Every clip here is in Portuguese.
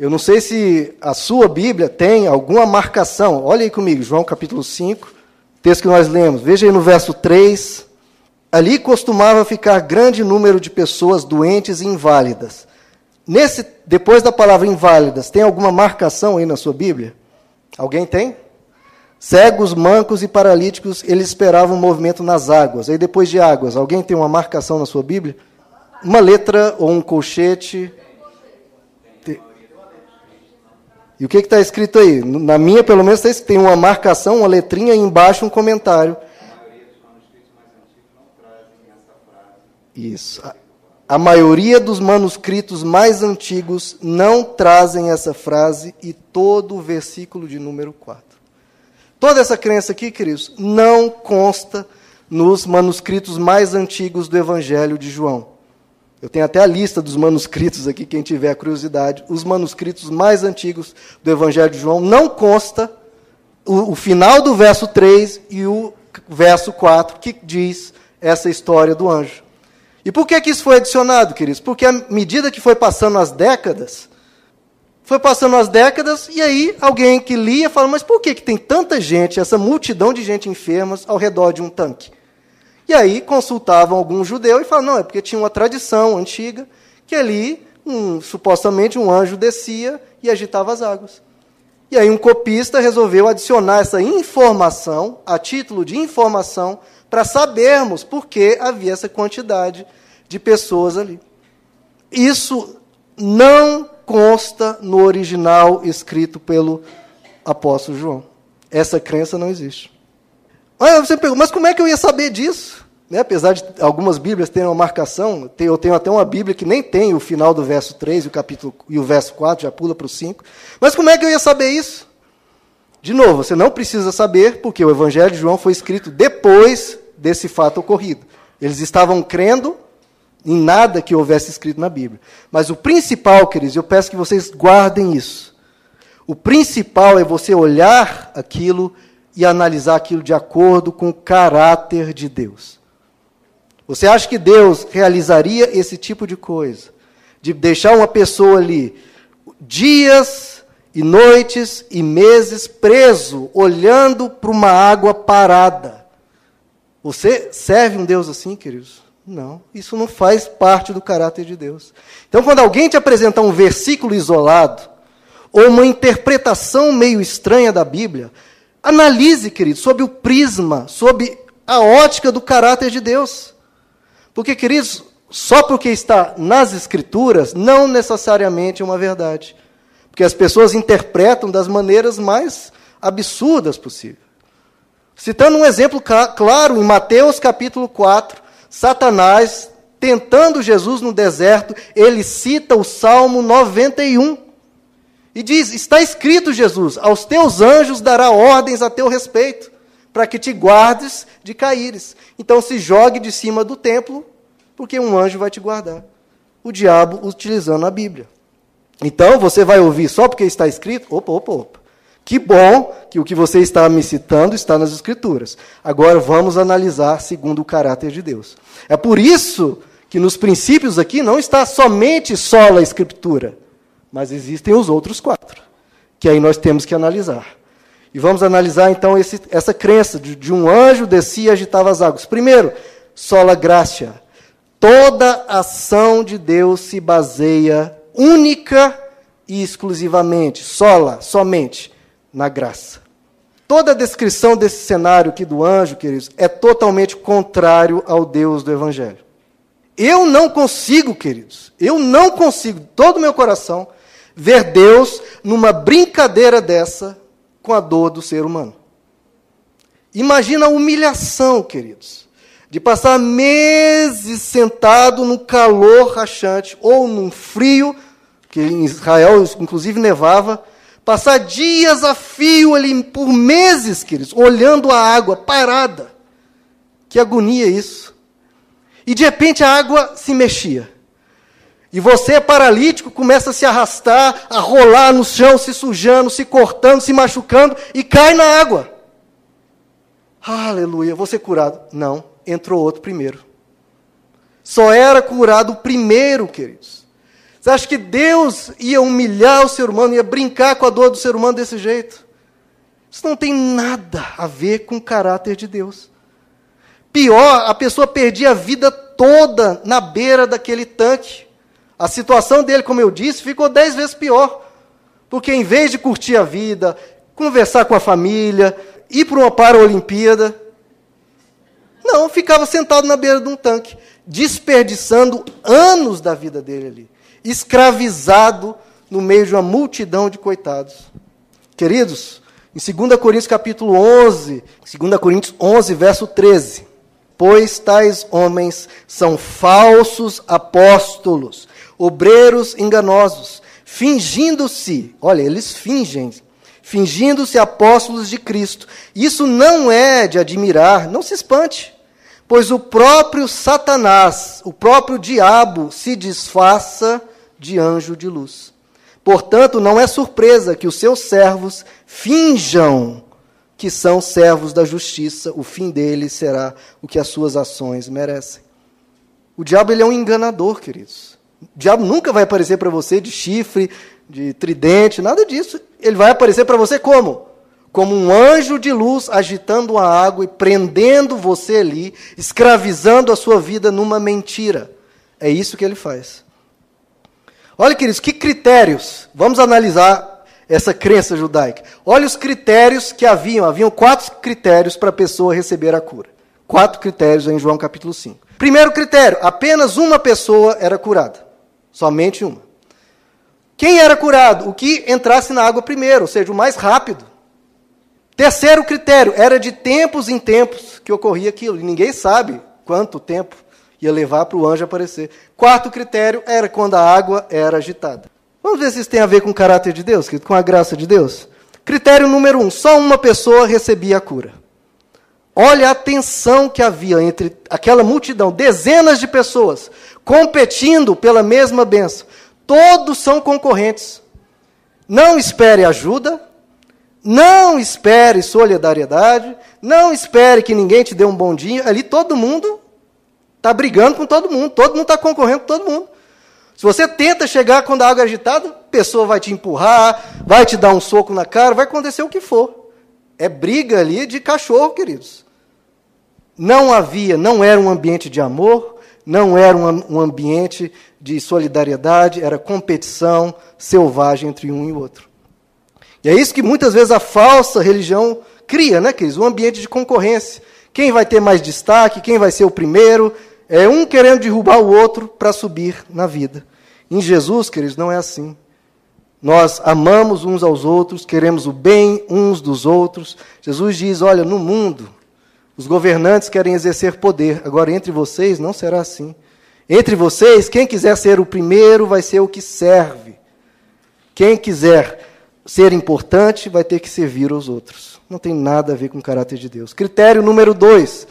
Eu não sei se a sua Bíblia tem alguma marcação. Olha aí comigo, João capítulo 5, texto que nós lemos. Veja aí no verso 3. Ali costumava ficar grande número de pessoas doentes e inválidas. Nesse, depois da palavra inválidas, tem alguma marcação aí na sua Bíblia? Alguém tem? Cegos, mancos e paralíticos, eles esperavam o movimento nas águas. Aí depois de águas, alguém tem uma marcação na sua Bíblia? Uma letra ou um colchete? E o que está escrito aí? Na minha, pelo menos, tá tem uma marcação, uma letrinha e embaixo um comentário. Isso. A, a maioria dos manuscritos mais antigos não trazem essa frase e todo o versículo de número 4. Toda essa crença aqui, queridos, não consta nos manuscritos mais antigos do Evangelho de João. Eu tenho até a lista dos manuscritos aqui, quem tiver curiosidade. Os manuscritos mais antigos do Evangelho de João não consta o, o final do verso 3 e o verso 4, que diz essa história do anjo. E por que, que isso foi adicionado, queridos? Porque à medida que foi passando as décadas, foi passando as décadas, e aí alguém que lia fala, mas por que, que tem tanta gente, essa multidão de gente enfermas ao redor de um tanque? E aí consultavam algum judeu e falavam, não, é porque tinha uma tradição antiga que ali, um, supostamente, um anjo descia e agitava as águas. E aí um copista resolveu adicionar essa informação, a título de informação, para sabermos por que havia essa quantidade de pessoas ali. Isso não consta no original escrito pelo apóstolo João. Essa crença não existe. Aí você pergunta, mas como é que eu ia saber disso? Né, apesar de algumas Bíblias terem uma marcação, eu tenho até uma Bíblia que nem tem o final do verso 3 e o, capítulo, e o verso 4, já pula para o 5. Mas como é que eu ia saber isso? De novo, você não precisa saber, porque o Evangelho de João foi escrito depois desse fato ocorrido. Eles estavam crendo em nada que houvesse escrito na Bíblia. Mas o principal, queridos, eu peço que vocês guardem isso. O principal é você olhar aquilo e analisar aquilo de acordo com o caráter de Deus. Você acha que Deus realizaria esse tipo de coisa? De deixar uma pessoa ali dias e noites e meses preso, olhando para uma água parada. Você serve um Deus assim, queridos? Não, isso não faz parte do caráter de Deus. Então, quando alguém te apresentar um versículo isolado, ou uma interpretação meio estranha da Bíblia, Analise, querido, sob o prisma, sob a ótica do caráter de Deus. Porque, queridos, só porque está nas Escrituras, não necessariamente é uma verdade. Porque as pessoas interpretam das maneiras mais absurdas possível. Citando um exemplo claro, em Mateus capítulo 4, Satanás, tentando Jesus no deserto, ele cita o Salmo 91. E diz: Está escrito, Jesus, aos teus anjos dará ordens a teu respeito, para que te guardes de caíres. Então se jogue de cima do templo, porque um anjo vai te guardar. O diabo utilizando a Bíblia. Então você vai ouvir só porque está escrito? Opa, opa, opa. Que bom que o que você está me citando está nas Escrituras. Agora vamos analisar segundo o caráter de Deus. É por isso que nos princípios aqui não está somente só a Escritura mas existem os outros quatro, que aí nós temos que analisar. E vamos analisar então esse, essa crença de, de, um anjo descia e agitava as águas. Primeiro, sola gracia. Toda ação de Deus se baseia única e exclusivamente, sola, somente, na graça. Toda a descrição desse cenário aqui do anjo, queridos, é totalmente contrário ao Deus do Evangelho. Eu não consigo, queridos, eu não consigo, todo o meu coração, ver Deus numa brincadeira dessa com a dor do ser humano. Imagina a humilhação, queridos, de passar meses sentado no calor rachante ou num frio, que em Israel inclusive nevava, passar dias a fio ali por meses, queridos, olhando a água parada. Que agonia isso. E de repente a água se mexia. E você, paralítico, começa a se arrastar, a rolar no chão, se sujando, se cortando, se machucando e cai na água. Aleluia, vou ser curado. Não, entrou outro primeiro. Só era curado o primeiro, queridos. Você acha que Deus ia humilhar o ser humano, ia brincar com a dor do ser humano desse jeito? Isso não tem nada a ver com o caráter de Deus. Pior, a pessoa perdia a vida toda na beira daquele tanque. A situação dele, como eu disse, ficou dez vezes pior. Porque em vez de curtir a vida, conversar com a família, ir para uma Paralimpíada, não, ficava sentado na beira de um tanque, desperdiçando anos da vida dele ali, escravizado no meio de uma multidão de coitados. Queridos, em 2 Coríntios capítulo 11, 2 Coríntios 11, verso 13, pois tais homens são falsos apóstolos, obreiros enganosos, fingindo-se, olha, eles fingem, fingindo-se apóstolos de Cristo. Isso não é de admirar, não se espante, pois o próprio Satanás, o próprio diabo, se disfarça de anjo de luz. Portanto, não é surpresa que os seus servos finjam que são servos da justiça, o fim deles será o que as suas ações merecem. O diabo ele é um enganador, queridos. O diabo nunca vai aparecer para você de chifre, de tridente, nada disso. Ele vai aparecer para você como? Como um anjo de luz agitando a água e prendendo você ali, escravizando a sua vida numa mentira. É isso que ele faz. Olha, queridos, que critérios. Vamos analisar essa crença judaica. Olha os critérios que haviam. Haviam quatro critérios para a pessoa receber a cura. Quatro critérios em João capítulo 5. Primeiro critério: apenas uma pessoa era curada. Somente uma. Quem era curado? O que entrasse na água primeiro, ou seja, o mais rápido. Terceiro critério: era de tempos em tempos que ocorria aquilo. E ninguém sabe quanto tempo ia levar para o anjo aparecer. Quarto critério era quando a água era agitada. Vamos ver se isso tem a ver com o caráter de Deus, com a graça de Deus? Critério número um: só uma pessoa recebia a cura. Olha a tensão que havia entre aquela multidão, dezenas de pessoas competindo pela mesma benção. Todos são concorrentes. Não espere ajuda, não espere solidariedade, não espere que ninguém te dê um bom dia. Ali todo mundo está brigando com todo mundo, todo mundo está concorrendo com todo mundo. Se você tenta chegar quando a água é agitada, a pessoa vai te empurrar, vai te dar um soco na cara, vai acontecer o que for. É briga ali de cachorro, queridos. Não havia, não era um ambiente de amor, não era um, ambiente de solidariedade, era competição selvagem entre um e outro. E é isso que muitas vezes a falsa religião cria, né, queridos? Um ambiente de concorrência. Quem vai ter mais destaque, quem vai ser o primeiro, é um querendo derrubar o outro para subir na vida. Em Jesus, queridos, não é assim. Nós amamos uns aos outros, queremos o bem uns dos outros. Jesus diz: olha, no mundo, os governantes querem exercer poder, agora entre vocês não será assim. Entre vocês, quem quiser ser o primeiro vai ser o que serve. Quem quiser ser importante vai ter que servir aos outros. Não tem nada a ver com o caráter de Deus. Critério número dois: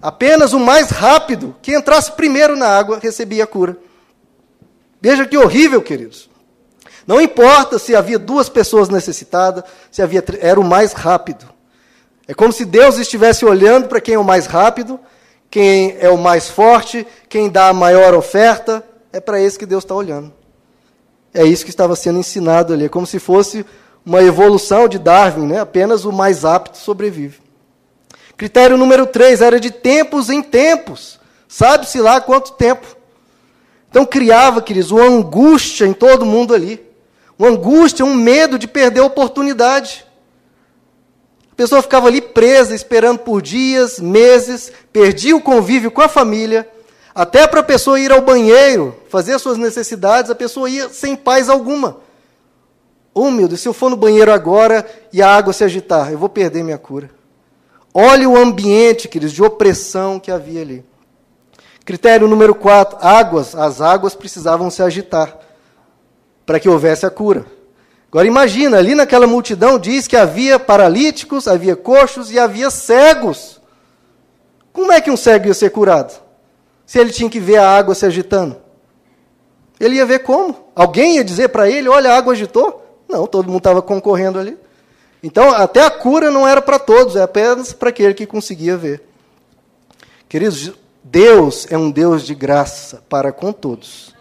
apenas o mais rápido que entrasse primeiro na água recebia a cura. Veja que horrível, queridos. Não importa se havia duas pessoas necessitadas, se havia era o mais rápido. É como se Deus estivesse olhando para quem é o mais rápido, quem é o mais forte, quem dá a maior oferta. É para esse que Deus está olhando. É isso que estava sendo ensinado ali. É como se fosse uma evolução de Darwin, né? apenas o mais apto sobrevive. Critério número 3 era de tempos em tempos. Sabe-se lá quanto tempo. Então criava, queridos, uma angústia em todo mundo ali. Uma angústia, um medo de perder a oportunidade. A pessoa ficava ali presa, esperando por dias, meses, perdia o convívio com a família. Até para a pessoa ir ao banheiro, fazer as suas necessidades, a pessoa ia sem paz alguma. Oh, se eu for no banheiro agora e a água se agitar, eu vou perder minha cura. Olhe o ambiente, queridos, de opressão que havia ali. Critério número 4, águas. As águas precisavam se agitar para que houvesse a cura. Agora imagina, ali naquela multidão diz que havia paralíticos, havia coxos e havia cegos. Como é que um cego ia ser curado? Se ele tinha que ver a água se agitando. Ele ia ver como? Alguém ia dizer para ele: olha, a água agitou? Não, todo mundo estava concorrendo ali. Então, até a cura não era para todos, é apenas para aquele que conseguia ver. Queridos, Deus é um Deus de graça para com todos.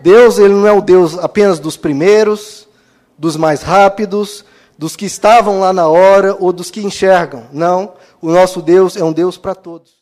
Deus, ele não é o Deus apenas dos primeiros, dos mais rápidos, dos que estavam lá na hora ou dos que enxergam. Não, o nosso Deus é um Deus para todos.